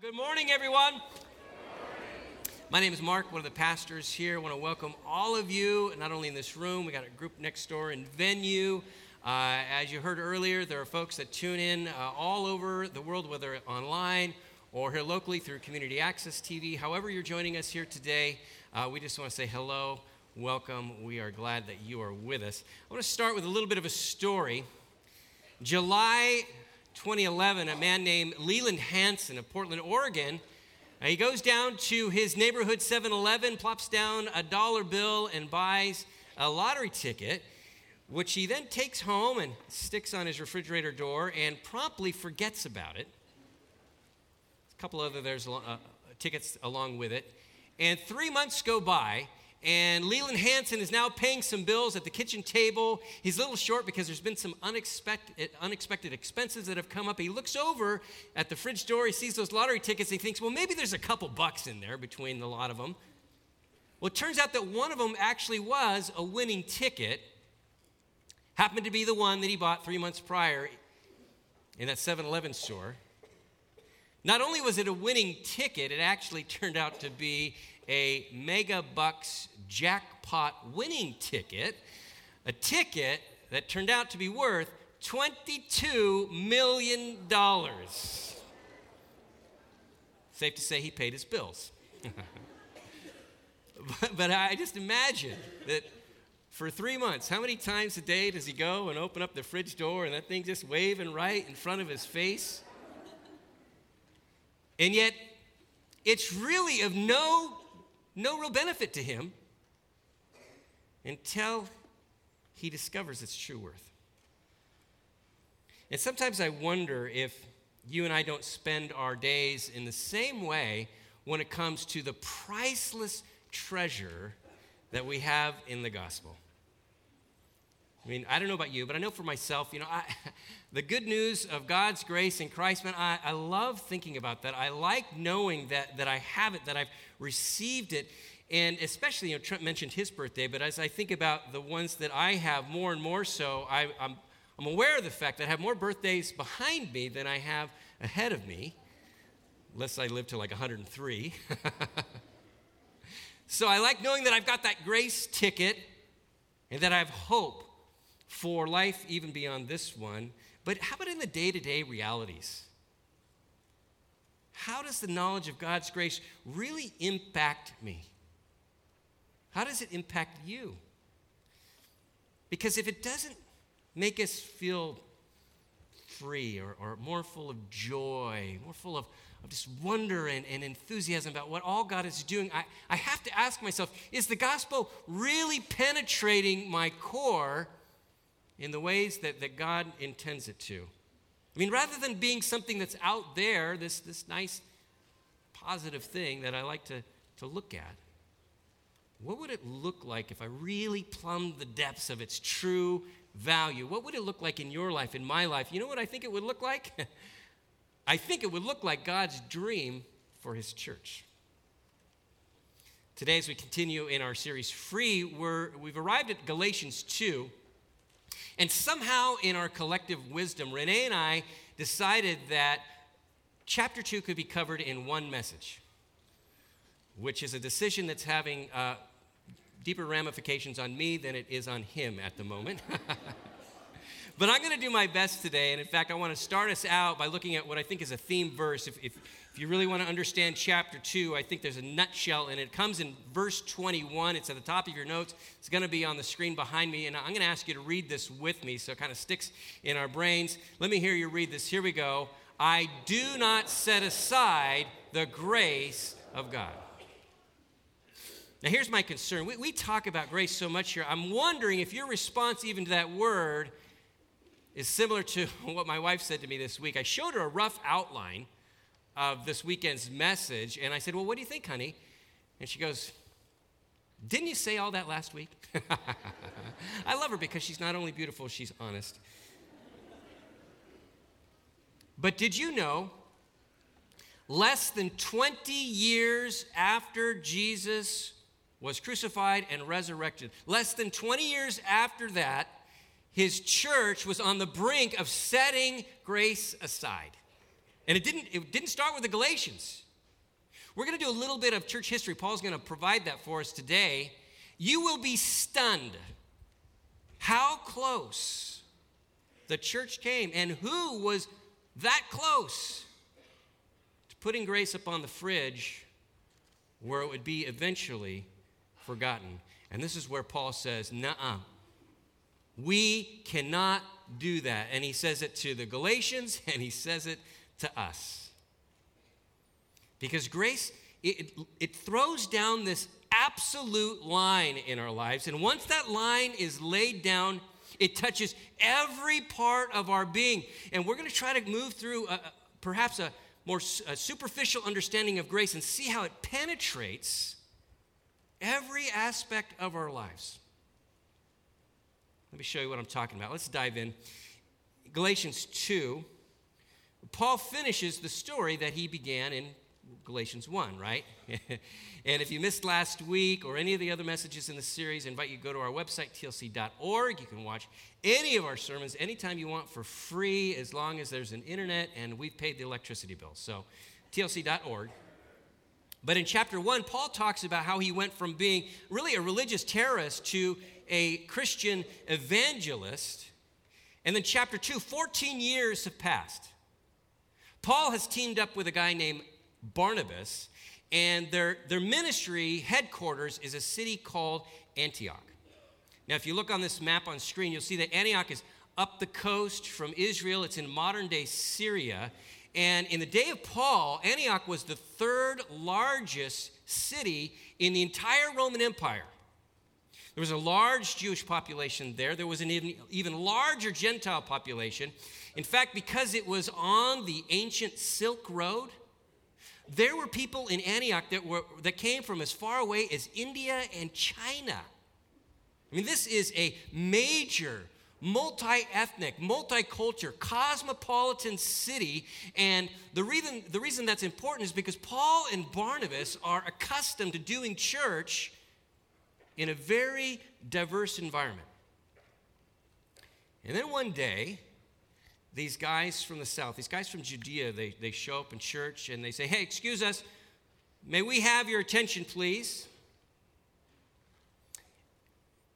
Good morning, everyone. My name is Mark, one of the pastors here. I want to welcome all of you, not only in this room, we got a group next door in venue. Uh, as you heard earlier, there are folks that tune in uh, all over the world, whether online or here locally through Community Access TV. However, you're joining us here today, uh, we just want to say hello, welcome. We are glad that you are with us. I want to start with a little bit of a story. July 2011, a man named Leland Hansen of Portland, Oregon, uh, he goes down to his neighborhood 7 Eleven, plops down a dollar bill, and buys a lottery ticket, which he then takes home and sticks on his refrigerator door and promptly forgets about it. A couple other there's uh, tickets along with it. And three months go by, and Leland Hansen is now paying some bills at the kitchen table. He's a little short because there's been some unexpected, unexpected expenses that have come up. He looks over at the fridge door. He sees those lottery tickets. And he thinks, well, maybe there's a couple bucks in there between the lot of them. Well, it turns out that one of them actually was a winning ticket. Happened to be the one that he bought three months prior in that 7 Eleven store. Not only was it a winning ticket, it actually turned out to be a mega bucks jackpot winning ticket, a ticket that turned out to be worth $22 million. Safe to say he paid his bills. but, but I just imagine that for three months, how many times a day does he go and open up the fridge door and that thing just waving right in front of his face? And yet, it's really of no no real benefit to him until he discovers its true worth. And sometimes I wonder if you and I don't spend our days in the same way when it comes to the priceless treasure that we have in the gospel. I mean, I don't know about you, but I know for myself, you know, I, the good news of God's grace in Christ, man, I, I love thinking about that. I like knowing that, that I have it, that I've received it. And especially, you know, Trent mentioned his birthday, but as I think about the ones that I have more and more so, I, I'm, I'm aware of the fact that I have more birthdays behind me than I have ahead of me, unless I live to like 103. so I like knowing that I've got that grace ticket and that I have hope for life even beyond this one. But how about in the day to day realities? How does the knowledge of God's grace really impact me? How does it impact you? Because if it doesn't make us feel free or, or more full of joy, more full of, of just wonder and, and enthusiasm about what all God is doing, I, I have to ask myself is the gospel really penetrating my core in the ways that, that God intends it to. I mean, rather than being something that's out there, this, this nice positive thing that I like to, to look at, what would it look like if I really plumbed the depths of its true value? What would it look like in your life, in my life? You know what I think it would look like? I think it would look like God's dream for his church. Today, as we continue in our series Free, we're, we've arrived at Galatians 2. And somehow, in our collective wisdom, Renee and I decided that chapter two could be covered in one message, which is a decision that's having uh, deeper ramifications on me than it is on him at the moment. But I'm going to do my best today. And in fact, I want to start us out by looking at what I think is a theme verse. If, if, if, you really want to understand chapter 2, I think there's a nutshell, and it comes in verse 21. It's at the top of your notes. It's going to be on the screen behind me. And I'm going to ask you to read this with me so it kind of sticks in our brains. Let me hear you read this. Here we go. I do not set aside the grace of God. Now, here's my concern. We, we talk about grace so much here. I'm wondering if your response, even to that word, is similar to what my wife said to me this week. I showed her a rough outline of this weekend's message, and I said, Well, what do you think, honey? And she goes, Didn't you say all that last week? I love her because she's not only beautiful, she's honest. But did you know, less than 20 years after Jesus was crucified and resurrected, less than 20 years after that, his church was on the brink of setting grace aside. And it didn't, it didn't start with the Galatians. We're going to do a little bit of church history. Paul's going to provide that for us today. You will be stunned how close the church came and who was that close to putting grace up on the fridge where it would be eventually forgotten. And this is where Paul says, Nuh uh. We cannot do that. And he says it to the Galatians and he says it to us. Because grace, it, it throws down this absolute line in our lives. And once that line is laid down, it touches every part of our being. And we're going to try to move through a, perhaps a more a superficial understanding of grace and see how it penetrates every aspect of our lives. Let me show you what I'm talking about. Let's dive in. Galatians 2, Paul finishes the story that he began in Galatians 1, right? and if you missed last week or any of the other messages in the series, I invite you to go to our website, tlc.org. You can watch any of our sermons anytime you want for free, as long as there's an internet and we've paid the electricity bill. So, tlc.org. But in chapter 1, Paul talks about how he went from being really a religious terrorist to a Christian evangelist. And then, chapter 2, 14 years have passed. Paul has teamed up with a guy named Barnabas, and their, their ministry headquarters is a city called Antioch. Now, if you look on this map on screen, you'll see that Antioch is up the coast from Israel. It's in modern day Syria. And in the day of Paul, Antioch was the third largest city in the entire Roman Empire. There was a large Jewish population there. There was an even, even larger Gentile population. In fact, because it was on the ancient Silk Road, there were people in Antioch that, were, that came from as far away as India and China. I mean, this is a major, multi ethnic, multicultural, cosmopolitan city. And the reason, the reason that's important is because Paul and Barnabas are accustomed to doing church in a very diverse environment. And then one day, these guys from the south, these guys from Judea, they, they show up in church and they say, Hey, excuse us, may we have your attention, please?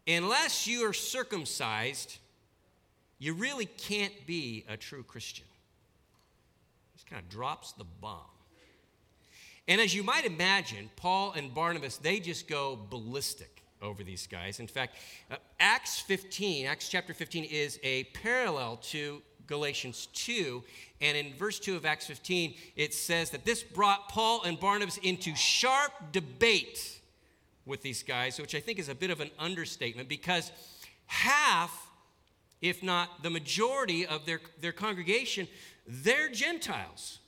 Unless you are circumcised, you really can't be a true Christian. Just kind of drops the bomb. And as you might imagine, Paul and Barnabas, they just go ballistic over these guys. In fact, uh, Acts 15, Acts chapter 15, is a parallel to Galatians 2. And in verse 2 of Acts 15, it says that this brought Paul and Barnabas into sharp debate with these guys, which I think is a bit of an understatement because half, if not the majority of their, their congregation, they're Gentiles.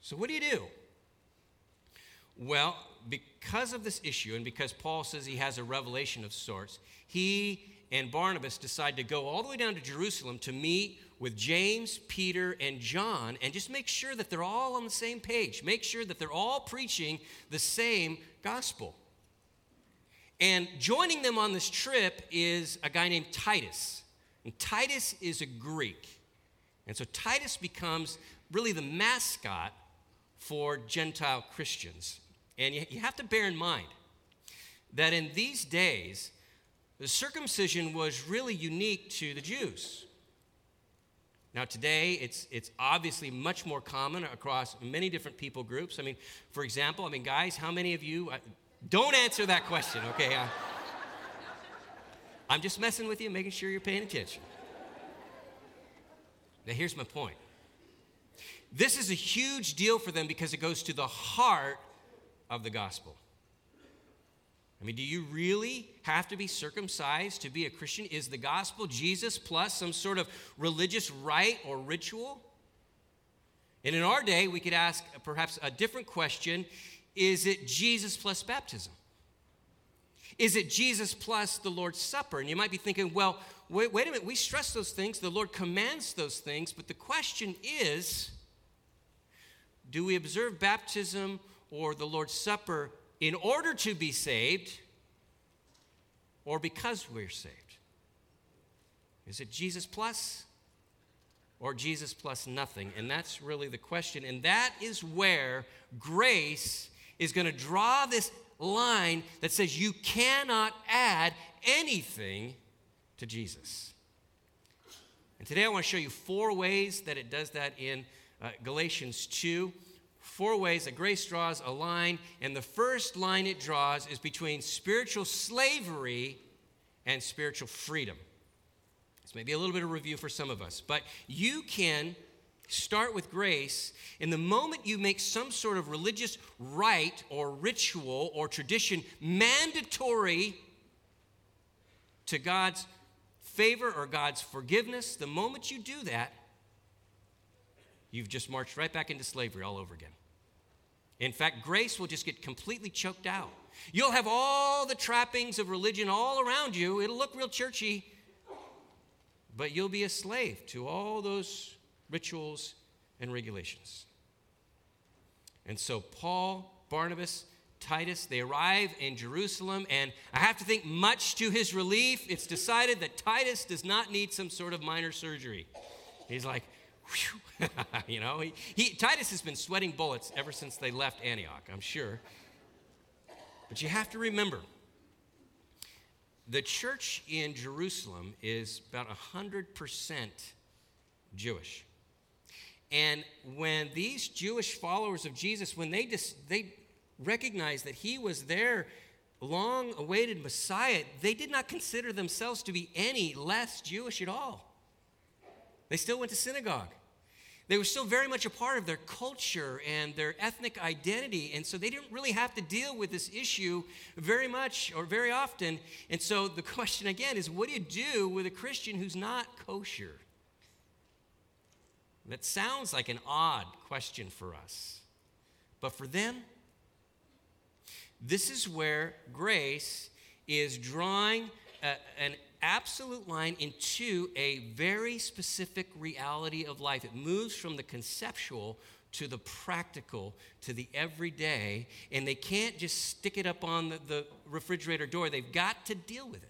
So, what do you do? Well, because of this issue, and because Paul says he has a revelation of sorts, he and Barnabas decide to go all the way down to Jerusalem to meet with James, Peter, and John and just make sure that they're all on the same page. Make sure that they're all preaching the same gospel. And joining them on this trip is a guy named Titus. And Titus is a Greek. And so Titus becomes really the mascot for Gentile Christians. And you, have to bear in mind that in these days, the circumcision was really unique to the Jews. Now, today, it's, it's obviously much more common across many different people groups. I mean, for example, I mean, guys, how many of you, don't answer that question, okay? Uh, I'm just messing with you, making sure you're paying attention. Now, here's my point. This is a huge deal for them because it goes to the heart of the gospel. I mean, do you really have to be circumcised to be a Christian? Is the gospel Jesus plus some sort of religious rite or ritual? And in our day, we could ask perhaps a different question Is it Jesus plus baptism? Is it Jesus plus the Lord's Supper? And you might be thinking, well, wait, wait a minute, we stress those things, the Lord commands those things, but the question is do we observe baptism or the Lord's Supper in order to be saved or because we're saved? Is it Jesus plus or Jesus plus nothing? And that's really the question. And that is where grace is going to draw this line that says you cannot add anything to Jesus. And today I want to show you four ways that it does that in uh, Galatians 2. Four ways that grace draws a line. And the first line it draws is between spiritual slavery and spiritual freedom. This may be a little bit of review for some of us, but you can start with grace, and the moment you make some sort of religious rite or ritual or tradition mandatory to God's favor or God's forgiveness, the moment you do that, you've just marched right back into slavery all over again. In fact, grace will just get completely choked out. You'll have all the trappings of religion all around you. It'll look real churchy, but you'll be a slave to all those rituals and regulations. And so, Paul, Barnabas, Titus, they arrive in Jerusalem, and I have to think, much to his relief, it's decided that Titus does not need some sort of minor surgery. He's like, you know, he, he, Titus has been sweating bullets ever since they left Antioch, I'm sure. But you have to remember, the church in Jerusalem is about 100% Jewish. And when these Jewish followers of Jesus, when they, dis- they recognized that he was their long awaited Messiah, they did not consider themselves to be any less Jewish at all. They still went to synagogue. They were still very much a part of their culture and their ethnic identity. And so they didn't really have to deal with this issue very much or very often. And so the question again is what do you do with a Christian who's not kosher? That sounds like an odd question for us. But for them, this is where grace is drawing a, an absolute line into a very specific reality of life. It moves from the conceptual to the practical, to the everyday, and they can't just stick it up on the, the refrigerator door. They've got to deal with it.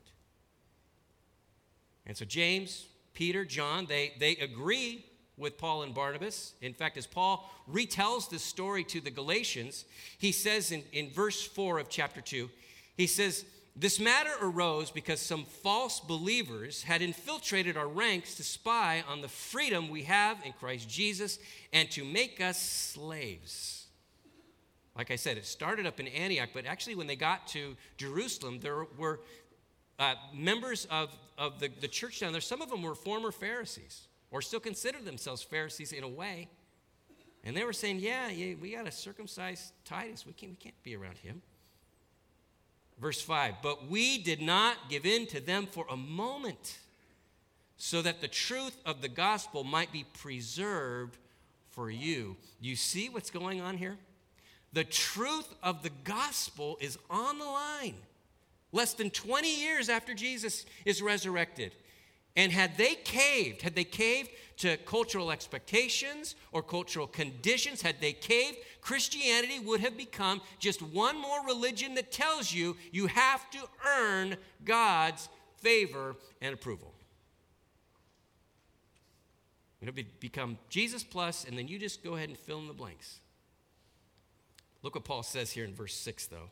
And so James, Peter, John, they, they agree with Paul and Barnabas. In fact, as Paul retells this story to the Galatians, he says in, in verse 4 of chapter 2, he says, This matter arose because some false believers had infiltrated our ranks to spy on the freedom we have in Christ Jesus and to make us slaves. Like I said, it started up in Antioch, but actually, when they got to Jerusalem, there were uh, members of, of the, the church down there. Some of them were former Pharisees or still considered themselves Pharisees in a way. And they were saying, Yeah, yeah we got to circumcise Titus. We can't, we can't be around him. Verse 5 But we did not give in to them for a moment, so that the truth of the gospel might be preserved for you. You see what's going on here? The truth of the gospel is on the line. Less than 20 years after Jesus is resurrected. And had they caved, had they caved to cultural expectations or cultural conditions, had they caved, Christianity would have become just one more religion that tells you you have to earn God's favor and approval. It would become Jesus plus, and then you just go ahead and fill in the blanks. Look what Paul says here in verse 6, though.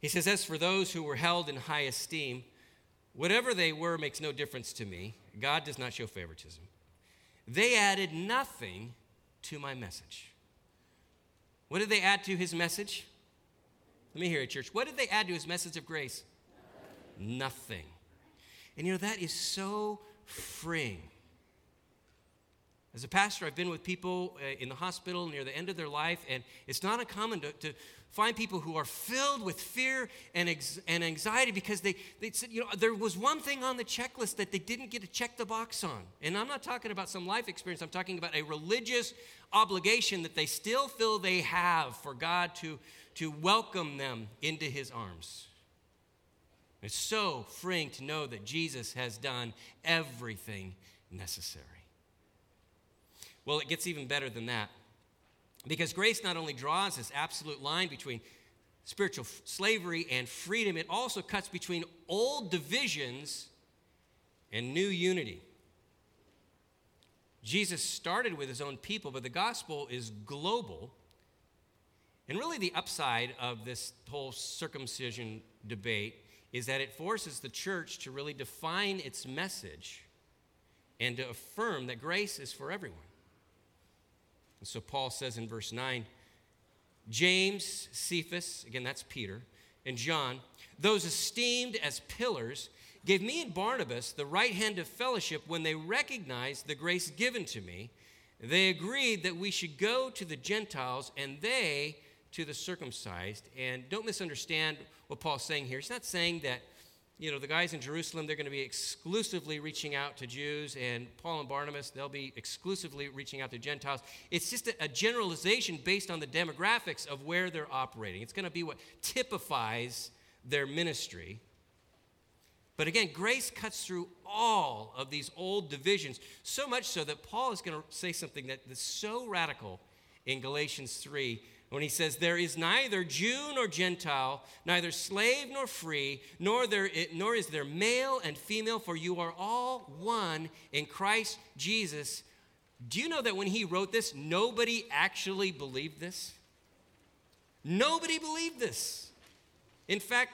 He says, As for those who were held in high esteem, Whatever they were makes no difference to me. God does not show favoritism. They added nothing to my message. What did they add to his message? Let me hear it, church. What did they add to his message of grace? Nothing. nothing. And you know, that is so freeing. As a pastor, I've been with people uh, in the hospital near the end of their life, and it's not uncommon to, to find people who are filled with fear and, ex- and anxiety because they, they said, you know, there was one thing on the checklist that they didn't get to check the box on. And I'm not talking about some life experience, I'm talking about a religious obligation that they still feel they have for God to, to welcome them into his arms. It's so freeing to know that Jesus has done everything necessary. Well, it gets even better than that. Because grace not only draws this absolute line between spiritual slavery and freedom, it also cuts between old divisions and new unity. Jesus started with his own people, but the gospel is global. And really, the upside of this whole circumcision debate is that it forces the church to really define its message and to affirm that grace is for everyone. And so Paul says in verse 9 James, Cephas, again, that's Peter, and John, those esteemed as pillars, gave me and Barnabas the right hand of fellowship when they recognized the grace given to me. They agreed that we should go to the Gentiles and they to the circumcised. And don't misunderstand what Paul's saying here. He's not saying that, you know, the guys in Jerusalem, they're going to be exclusively reaching out to Jews, and Paul and Barnabas, they'll be exclusively reaching out to Gentiles. It's just a, a generalization based on the demographics of where they're operating. It's going to be what typifies their ministry. But again, grace cuts through all of these old divisions, so much so that Paul is going to say something that is so radical in Galatians 3 when he says, There is neither Jew nor Gentile, neither slave nor free, nor, there, nor is there male and female, for you are all one in Christ Jesus. Do you know that when he wrote this, nobody actually believed this? Nobody believed this. In fact,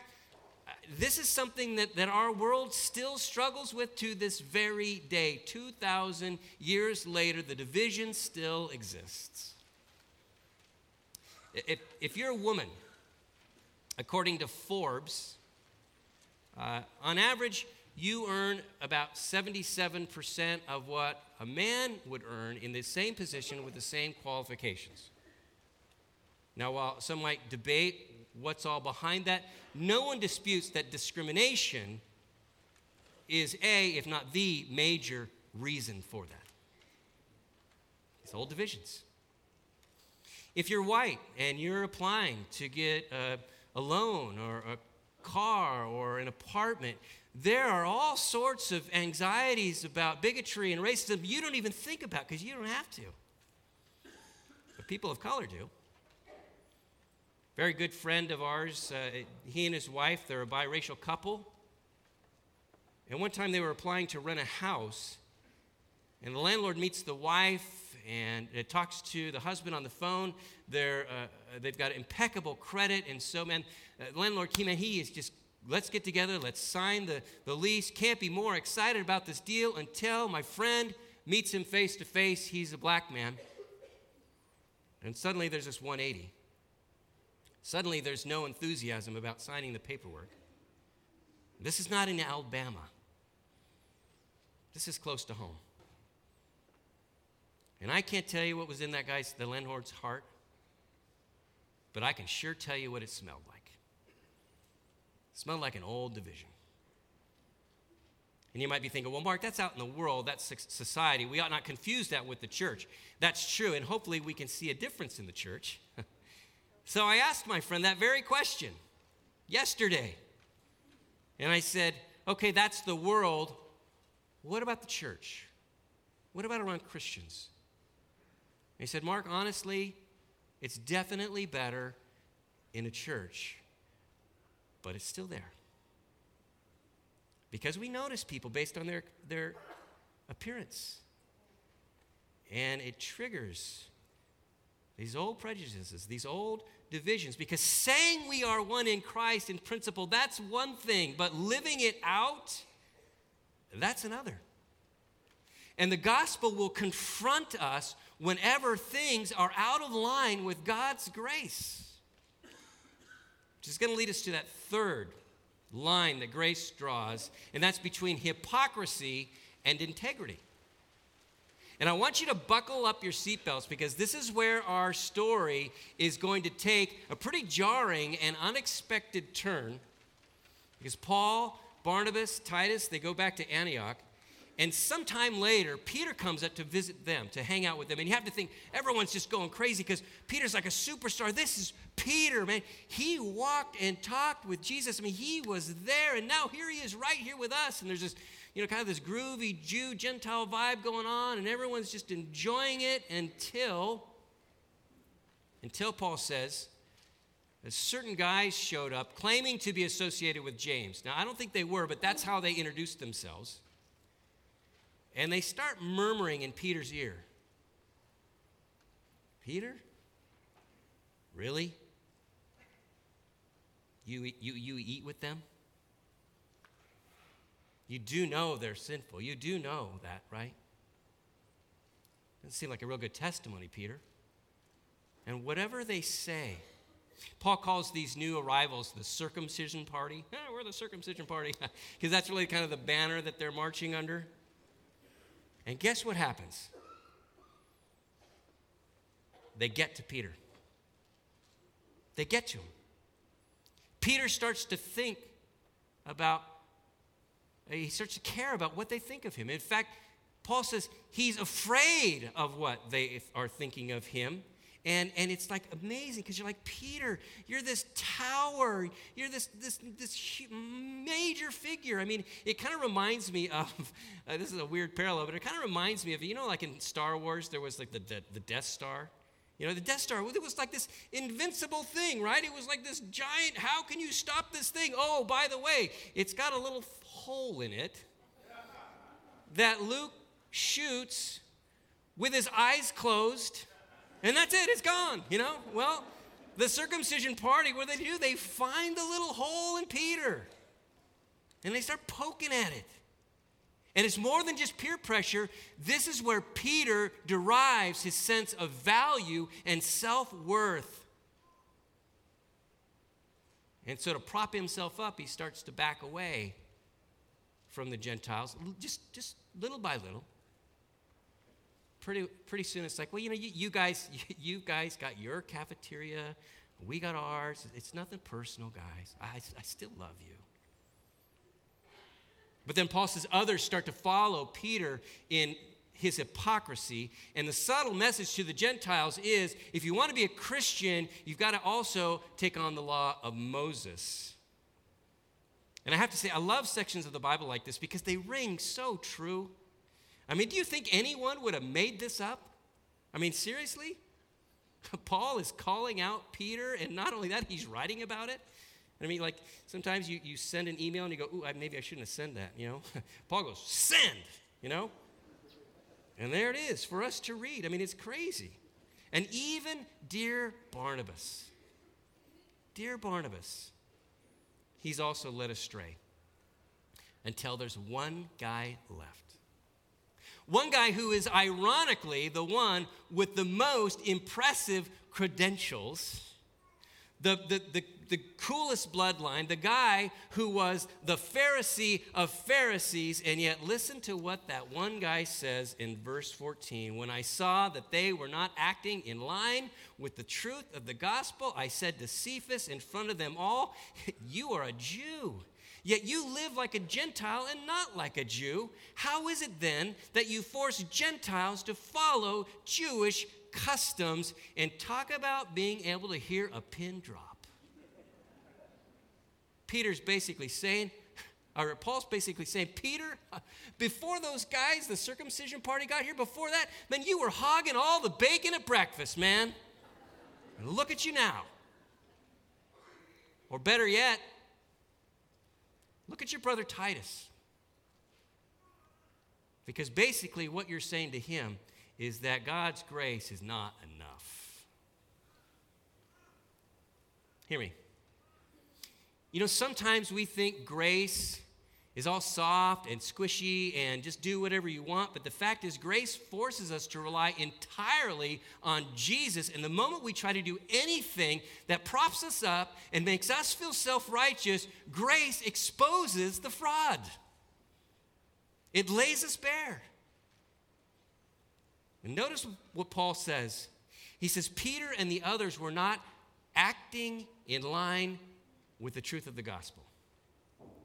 uh, this is something that, that our world still struggles with to this very day. 2,000 years later, the division still exists. If, if you're a woman, according to Forbes, uh, on average, you earn about 77% of what a man would earn in the same position with the same qualifications. Now, while some might debate what's all behind that, no one disputes that discrimination is a, if not the major reason for that. It's old divisions. If you're white and you're applying to get a, a loan or a car or an apartment, there are all sorts of anxieties about bigotry and racism you don't even think about because you don't have to. But people of color do. Very good friend of ours, uh, he and his wife, they're a biracial couple. And one time they were applying to rent a house, and the landlord meets the wife and it talks to the husband on the phone. They're, uh, they've got impeccable credit, and so, man, uh, landlord Kima, he is just, let's get together, let's sign the, the lease. Can't be more excited about this deal until my friend meets him face to face. He's a black man. And suddenly there's this 180. Suddenly there's no enthusiasm about signing the paperwork. This is not in Alabama. This is close to home. And I can't tell you what was in that guy's, the landlord's heart, but I can sure tell you what it smelled like. It smelled like an old division. And you might be thinking, well, Mark, that's out in the world, that's society. We ought not confuse that with the church. That's true, and hopefully we can see a difference in the church. so I asked my friend that very question yesterday. And I said, okay, that's the world. What about the church? What about around Christians? He said, Mark, honestly, it's definitely better in a church, but it's still there. Because we notice people based on their, their appearance. And it triggers these old prejudices, these old divisions. Because saying we are one in Christ in principle, that's one thing, but living it out, that's another. And the gospel will confront us whenever things are out of line with God's grace. Which is going to lead us to that third line that grace draws, and that's between hypocrisy and integrity. And I want you to buckle up your seatbelts because this is where our story is going to take a pretty jarring and unexpected turn. Because Paul, Barnabas, Titus, they go back to Antioch. And sometime later, Peter comes up to visit them, to hang out with them. And you have to think everyone's just going crazy because Peter's like a superstar. This is Peter, man. He walked and talked with Jesus. I mean, he was there, and now here he is right here with us. And there's this, you know, kind of this groovy Jew Gentile vibe going on, and everyone's just enjoying it until, until Paul says, a certain guys showed up claiming to be associated with James. Now, I don't think they were, but that's how they introduced themselves. And they start murmuring in Peter's ear. Peter? Really? You, you, you eat with them? You do know they're sinful. You do know that, right? Doesn't seem like a real good testimony, Peter. And whatever they say, Paul calls these new arrivals the circumcision party. We're the circumcision party because that's really kind of the banner that they're marching under. And guess what happens? They get to Peter. They get to him. Peter starts to think about, uh, he starts to care about what they think of him. In fact, Paul says he's afraid of what they are thinking of him. And, and it's like amazing because you're like, Peter, you're this tower. You're this, this, this major figure. I mean, it kind of reminds me of uh, this is a weird parallel, but it kind of reminds me of, you know, like in Star Wars, there was like the, the, the Death Star. You know, the Death Star, it was like this invincible thing, right? It was like this giant, how can you stop this thing? Oh, by the way, it's got a little hole in it that Luke shoots with his eyes closed and that's it, it's gone, you know? Well, the circumcision party, what do they do? They find the little hole in Peter and they start poking at it. And it's more than just peer pressure. This is where Peter derives his sense of value and self worth. And so, to prop himself up, he starts to back away from the Gentiles, just, just little by little pretty, pretty soon it's like, well, you know, you, you guys, you guys got your cafeteria, we got ours. It's nothing personal, guys. I, I still love you. But then Paul says others start to follow Peter in his hypocrisy. And the subtle message to the Gentiles is if you want to be a Christian, you've got to also take on the law of Moses. And I have to say, I love sections of the Bible like this because they ring so true. I mean, do you think anyone would have made this up? I mean, seriously? Paul is calling out Peter, and not only that, he's writing about it. I mean, like sometimes you, you send an email and you go, ooh, maybe I shouldn't have sent that, you know? Paul goes, send, you know? And there it is for us to read. I mean, it's crazy. And even dear Barnabas, dear Barnabas, he's also led astray until there's one guy left. One guy who is ironically the one with the most impressive credentials, the, the, the, the, coolest bloodline, the guy who was the Pharisee of Pharisees. And yet, listen to what that one guy says in verse 14. When I saw that they were not acting in line with the truth of the gospel, I said to Cephas in front of them all, You are a Jew Yet you live like a Gentile and not like a Jew. How is it then that you force Gentiles to follow Jewish customs and talk about being able to hear a pin drop? Peter's basically saying, or Paul's basically saying, Peter, before those guys, the circumcision party got here, before that, man, you were hogging all the bacon at breakfast, man. Look at you now. Or better yet, Look at your brother Titus. Because basically, what you're saying to him is that God's grace is not enough. Hear me. You know, sometimes we think grace is all soft and squishy and just do whatever you want. But the fact is, grace forces us to rely entirely on Jesus. And the moment we try to do anything that props us up and makes us feel self righteous, grace exposes the fraud. It lays us bare. And notice what Paul says. He says, Peter and the others were not acting in line with the truth of the gospel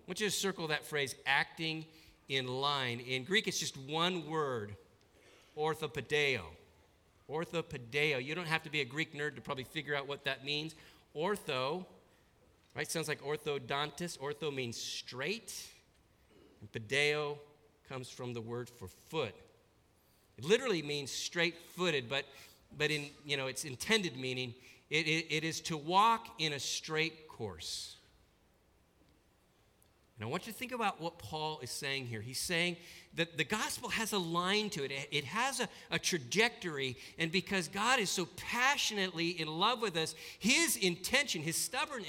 want you to circle that phrase, acting in line. In Greek, it's just one word, orthopedeo. Orthopedeo. You don't have to be a Greek nerd to probably figure out what that means. Ortho, right, sounds like orthodontist. Ortho means straight. And pedeo comes from the word for foot. It literally means straight footed, but, but in you know, its intended meaning, it, it, it is to walk in a straight course. And I want you to think about what Paul is saying here. He's saying that the gospel has a line to it, it has a, a, trajectory. And because God is so passionately in love with us, his intention, his stubborn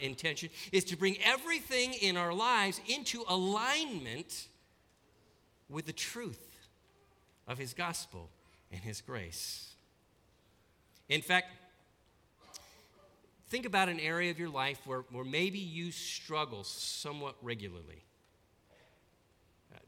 intention, is to bring everything in our lives into alignment with the truth of his gospel and his grace. In fact, think about an area of your life where, where maybe you struggle somewhat regularly. Uh,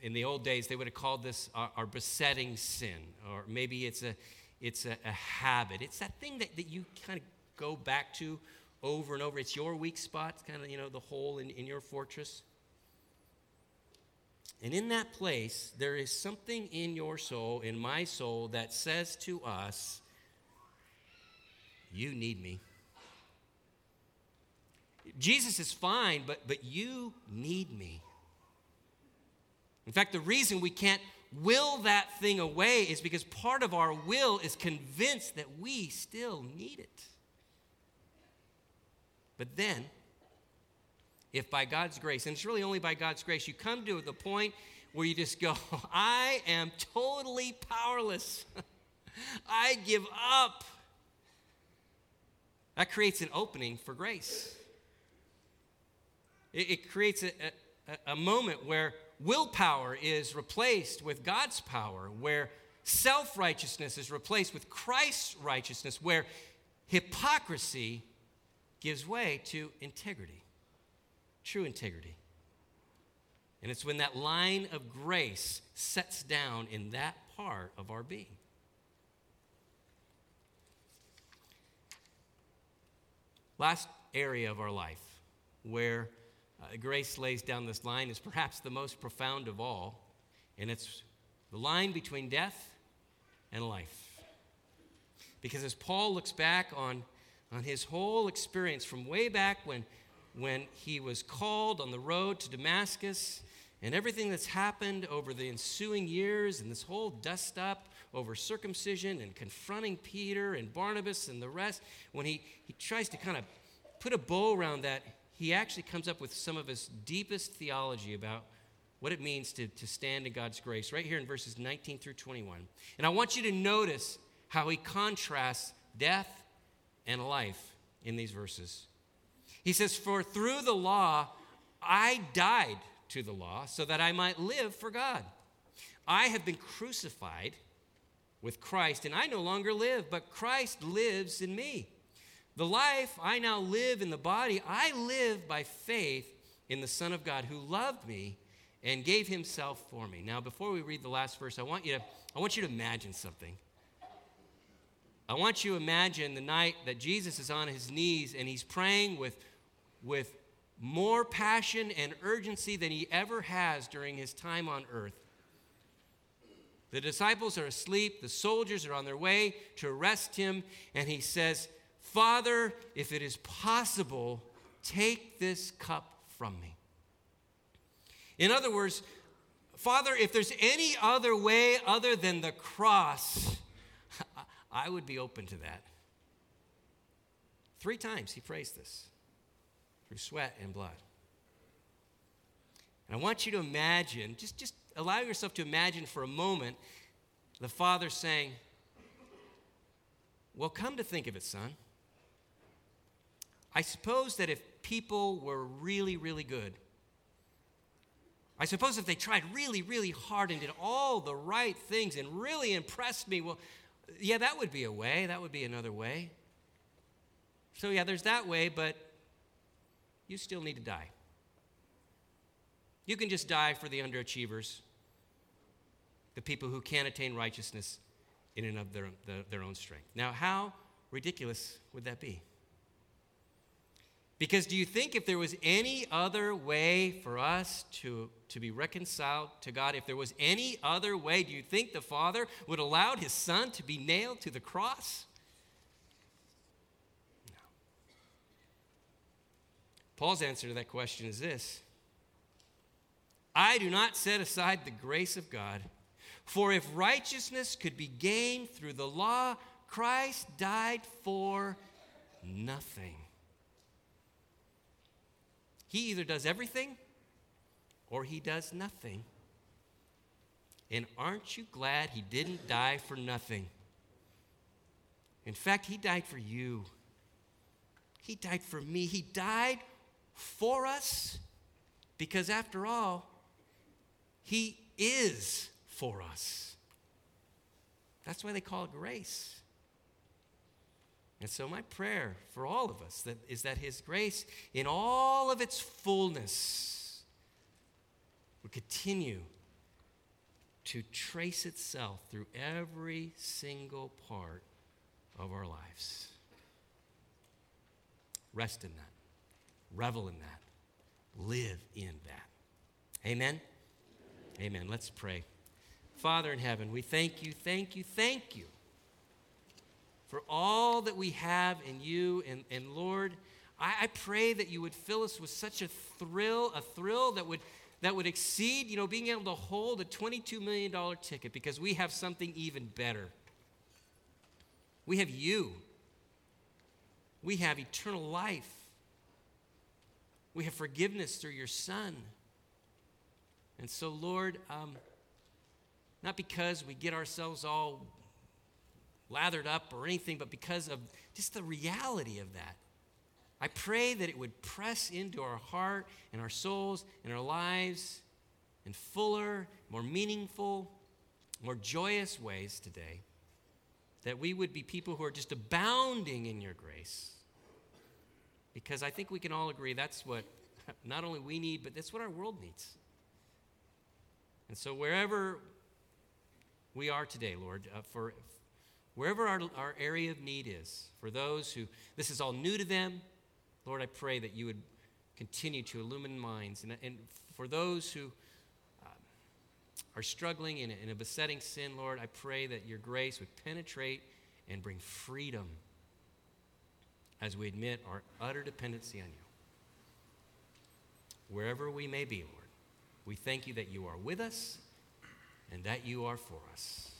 in the old days, they would have called this our, our besetting sin, or maybe it's a, it's a, a habit. It's that thing that, that you kind of go back to over and over. It's your weak spot, kind of, you know, the hole in, in your fortress. And in that place, there is something in your soul, in my soul, that says to us, You need me. Jesus is fine, but, but you need me. In fact, the reason we can't will that thing away is because part of our will is convinced that we still need it. But then, if by God's grace, and it's really only by God's grace, you come to the point where you just go, I am totally powerless. I give up. That creates an opening for grace. It, it creates a, a, a moment where willpower is replaced with God's power, where self righteousness is replaced with Christ's righteousness, where hypocrisy gives way to integrity, true integrity. And it's when that line of grace sets down in that part of our being. Last area of our life where uh, grace lays down this line is perhaps the most profound of all, and it's the line between death and life. Because as Paul looks back on, on his whole experience from way back when, when he was called on the road to Damascus, and everything that's happened over the ensuing years, and this whole dust up over circumcision and confronting Peter and Barnabas and the rest, when he, he tries to kind of put a bow around that, he actually comes up with some of his deepest theology about what it means to, to stand in God's grace, right here in verses 19 through 21. And I want you to notice how he contrasts death and life in these verses. He says, For through the law I died to the law so that I might live for God. I have been crucified with Christ, and I no longer live, but Christ lives in me. The life I now live in the body, I live by faith in the Son of God who loved me and gave himself for me. Now, before we read the last verse, I want you to, I want you to imagine something. I want you to imagine the night that Jesus is on his knees and he's praying with, with more passion and urgency than he ever has during his time on earth. The disciples are asleep, the soldiers are on their way to arrest him, and he says, Father, if it is possible, take this cup from me. In other words, Father, if there's any other way other than the cross, I would be open to that. Three times he prays this through sweat and blood. And I want you to imagine, just, just allow yourself to imagine for a moment the Father saying, Well, come to think of it, son. I suppose that if people were really, really good, I suppose if they tried really, really hard and did all the right things and really impressed me, well, yeah, that would be a way. That would be another way. So, yeah, there's that way, but you still need to die. You can just die for the underachievers, the people who can't attain righteousness in and of their, their own strength. Now, how ridiculous would that be? Because do you think if there was any other way for us to, to be reconciled to God, if there was any other way, do you think the Father would allow his Son to be nailed to the cross? No. Paul's answer to that question is this I do not set aside the grace of God, for if righteousness could be gained through the law, Christ died for nothing. He either does everything or he does nothing. And aren't you glad he didn't die for nothing? In fact, he died for you. He died for me. He died for us because, after all, he is for us. That's why they call it grace. And so, my prayer for all of us that, is that His grace, in all of its fullness, would continue to trace itself through every single part of our lives. Rest in that, revel in that, live in that. Amen? Amen. Let's pray. Father in heaven, we thank you, thank you, thank you for all that we have in you. And, and Lord, I, I pray that you would fill us with such a thrill, a thrill that would, that would exceed, you know, being able to hold a $22 million ticket because we have something even better. We have you. We have eternal life. We have forgiveness through your Son. And so, Lord, um, not because we get ourselves all lathered up or anything, but because of just the reality of that. I pray that it would press into our heart and our souls and our lives in fuller, more meaningful, more joyous ways today. That we would be people who are just abounding in your grace. Because I think we can all agree that's what not only we need, but that's what our world needs. And so, wherever we are today, Lord, uh, for, Wherever our, our area of need is, for those who this is all new to them, Lord, I pray that you would continue to illumine minds. And, and for those who uh, are struggling in a, in a besetting sin, Lord, I pray that your grace would penetrate and bring freedom as we admit our utter dependency on you. Wherever we may be, Lord, we thank you that you are with us and that you are for us.